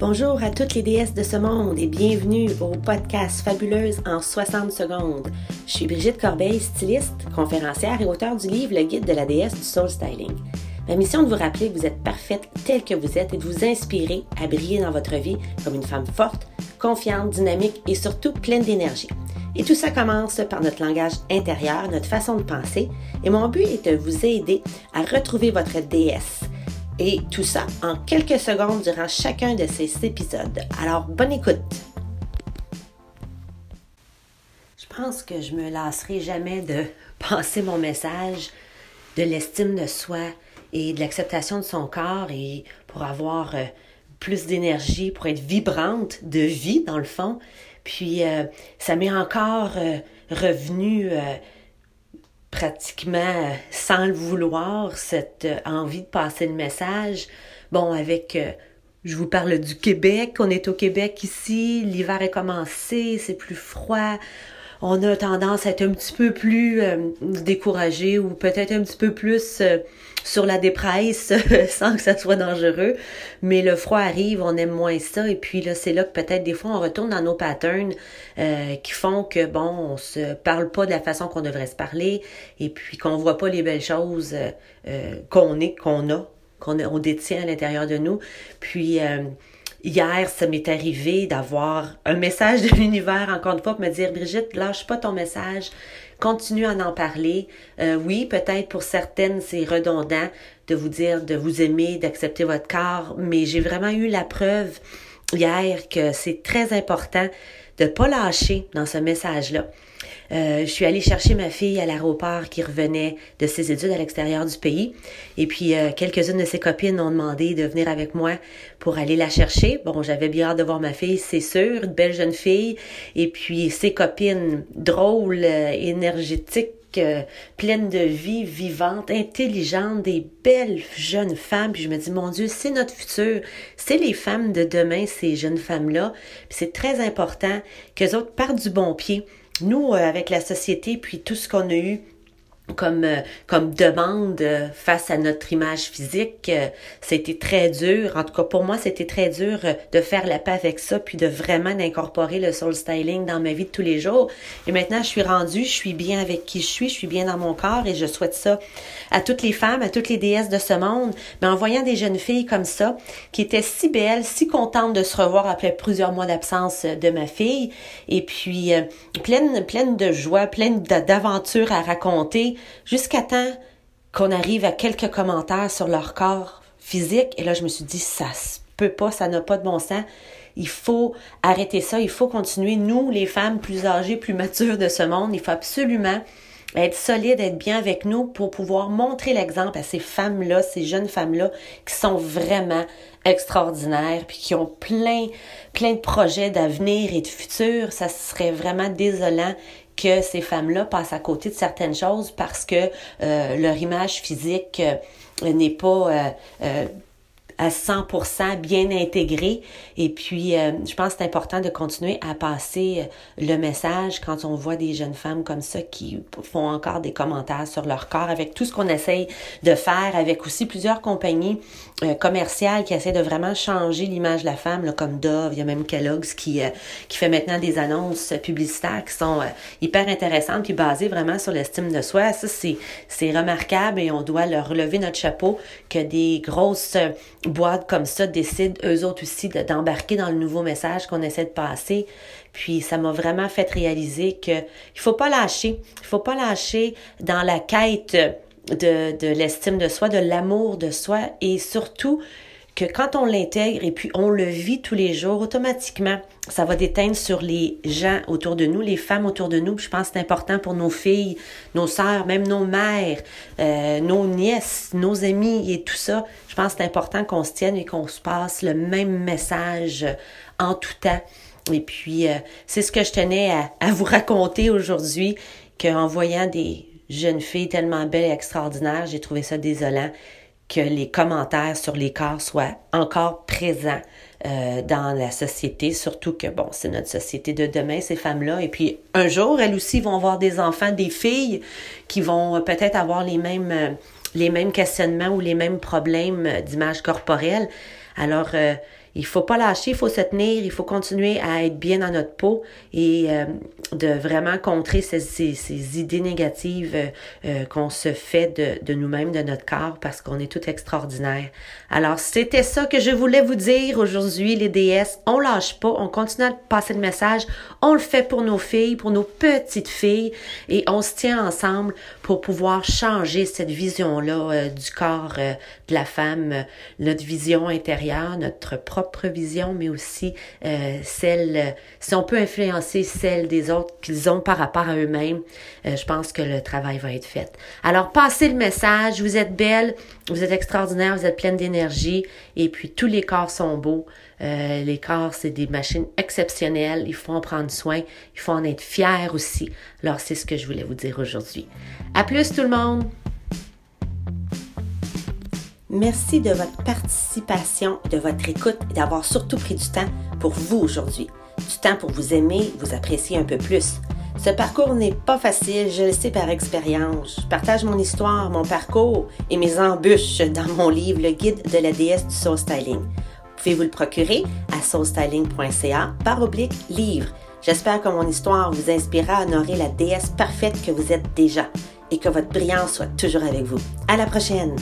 Bonjour à toutes les déesses de ce monde et bienvenue au podcast Fabuleuse en 60 secondes. Je suis Brigitte Corbeil, styliste, conférencière et auteure du livre Le guide de la déesse du soul styling. Ma mission de vous rappeler que vous êtes parfaite telle que vous êtes et de vous inspirer à briller dans votre vie comme une femme forte, confiante, dynamique et surtout pleine d'énergie. Et tout ça commence par notre langage intérieur, notre façon de penser, et mon but est de vous aider à retrouver votre déesse et tout ça en quelques secondes durant chacun de ces épisodes. Alors, bonne écoute! Je pense que je me lasserai jamais de passer mon message de l'estime de soi et de l'acceptation de son corps et pour avoir euh, plus d'énergie, pour être vibrante de vie dans le fond. Puis euh, ça m'est encore euh, revenu pratiquement sans le vouloir cette euh, envie de passer le message. Bon, avec, euh, je vous parle du Québec, on est au Québec ici, l'hiver est commencé, c'est plus froid, on a tendance à être un petit peu plus découragé ou peut-être un petit peu plus sur la dépresse sans que ça soit dangereux. Mais le froid arrive, on aime moins ça. Et puis là, c'est là que peut-être des fois on retourne dans nos patterns euh, qui font que bon, on se parle pas de la façon qu'on devrait se parler et puis qu'on voit pas les belles choses euh, euh, qu'on est, qu'on a, qu'on on détient à l'intérieur de nous. Puis Hier, ça m'est arrivé d'avoir un message de l'univers, encore une fois, pour me dire, Brigitte, lâche pas ton message, continue à en parler. Euh, oui, peut-être pour certaines, c'est redondant de vous dire de vous aimer, d'accepter votre corps, mais j'ai vraiment eu la preuve hier que c'est très important de pas lâcher dans ce message-là. Euh, je suis allée chercher ma fille à l'aéroport qui revenait de ses études à l'extérieur du pays. Et puis, euh, quelques-unes de ses copines ont demandé de venir avec moi pour aller la chercher. Bon, j'avais bien hâte de voir ma fille, c'est sûr, une belle jeune fille. Et puis, ses copines drôles, euh, énergétiques, pleines de vie, vivantes, intelligentes, des belles jeunes femmes. Puis je me dis, mon Dieu, c'est notre futur. C'est les femmes de demain, ces jeunes femmes-là. C'est très important qu'elles autres partent du bon pied nous, euh, avec la société, puis tout ce qu'on a eu comme, euh, comme demande euh, face à notre image physique, c'était très dur. En tout cas, pour moi, c'était très dur de faire la paix avec ça, puis de vraiment d'incorporer le soul styling dans ma vie de tous les jours. Et maintenant, je suis rendue, je suis bien avec qui je suis, je suis bien dans mon corps, et je souhaite ça à toutes les femmes, à toutes les déesses de ce monde. Mais en voyant des jeunes filles comme ça, qui étaient si belles, si contentes de se revoir après plusieurs mois d'absence de ma fille, et puis pleine, pleine de joie, pleine d'aventures à raconter, jusqu'à temps qu'on arrive à quelques commentaires sur leur corps physique. Et là, je me suis dit, ça se peut pas, ça n'a pas de bon sens. Il faut arrêter ça, il faut continuer. Nous, les femmes plus âgées, plus matures de ce monde, il faut absolument être solide, être bien avec nous pour pouvoir montrer l'exemple à ces femmes-là, ces jeunes femmes-là qui sont vraiment extraordinaires puis qui ont plein plein de projets d'avenir et de futur, ça serait vraiment désolant que ces femmes-là passent à côté de certaines choses parce que euh, leur image physique euh, n'est pas euh, à 100% bien intégré. Et puis, euh, je pense que c'est important de continuer à passer euh, le message quand on voit des jeunes femmes comme ça qui font encore des commentaires sur leur corps avec tout ce qu'on essaye de faire, avec aussi plusieurs compagnies euh, commerciales qui essaient de vraiment changer l'image de la femme, là, comme Dove, il y a même Kellogg's qui, qui fait maintenant des annonces publicitaires qui sont hyper intéressantes puis basées vraiment sur l'estime de soi. Ça, c'est remarquable et on doit leur relever notre chapeau que des grosses boîtes comme ça décident eux autres aussi d'embarquer dans le nouveau message qu'on essaie de passer. Puis ça m'a vraiment fait réaliser que il faut pas lâcher. Il faut pas lâcher dans la quête de, de l'estime de soi, de l'amour de soi et surtout quand on l'intègre et puis on le vit tous les jours, automatiquement, ça va déteindre sur les gens autour de nous, les femmes autour de nous. Je pense que c'est important pour nos filles, nos sœurs, même nos mères, euh, nos nièces, nos amis et tout ça. Je pense que c'est important qu'on se tienne et qu'on se passe le même message en tout temps. Et puis, euh, c'est ce que je tenais à, à vous raconter aujourd'hui, qu'en voyant des jeunes filles tellement belles et extraordinaires, j'ai trouvé ça désolant que les commentaires sur les corps soient encore présents euh, dans la société, surtout que, bon, c'est notre société de demain, ces femmes-là. Et puis, un jour, elles aussi vont avoir des enfants, des filles qui vont euh, peut-être avoir les mêmes, euh, les mêmes questionnements ou les mêmes problèmes d'image corporelle. Alors, il faut pas lâcher, il faut se tenir, il faut continuer à être bien dans notre peau et euh, de vraiment contrer ces, idées négatives euh, euh, qu'on se fait de, de nous-mêmes, de notre corps, parce qu'on est tout extraordinaire. Alors, c'était ça que je voulais vous dire aujourd'hui, les déesses. On lâche pas, on continue à passer le message. On le fait pour nos filles, pour nos petites filles, et on se tient ensemble pour pouvoir changer cette vision-là du corps de la femme, notre vision intérieure, notre propre vision, mais aussi celle, si on peut influencer celle des autres qu'ils ont par rapport à eux-mêmes, euh, je pense que le travail va être fait. Alors, passez le message, vous êtes belle, vous êtes extraordinaire, vous êtes pleine d'énergie, et puis tous les corps sont beaux. Euh, les corps, c'est des machines exceptionnelles, il faut en prendre soin, il faut en être fier aussi. Alors, c'est ce que je voulais vous dire aujourd'hui. À plus tout le monde! Merci de votre participation, de votre écoute et d'avoir surtout pris du temps pour vous aujourd'hui du temps pour vous aimer, vous apprécier un peu plus. Ce parcours n'est pas facile, je le sais par expérience. Je partage mon histoire, mon parcours et mes embûches dans mon livre Le guide de la déesse du soul styling. Pouvez vous le procurer à soulstyling.ca par oblique livre. J'espère que mon histoire vous inspirera à honorer la déesse parfaite que vous êtes déjà et que votre brillance soit toujours avec vous. À la prochaine!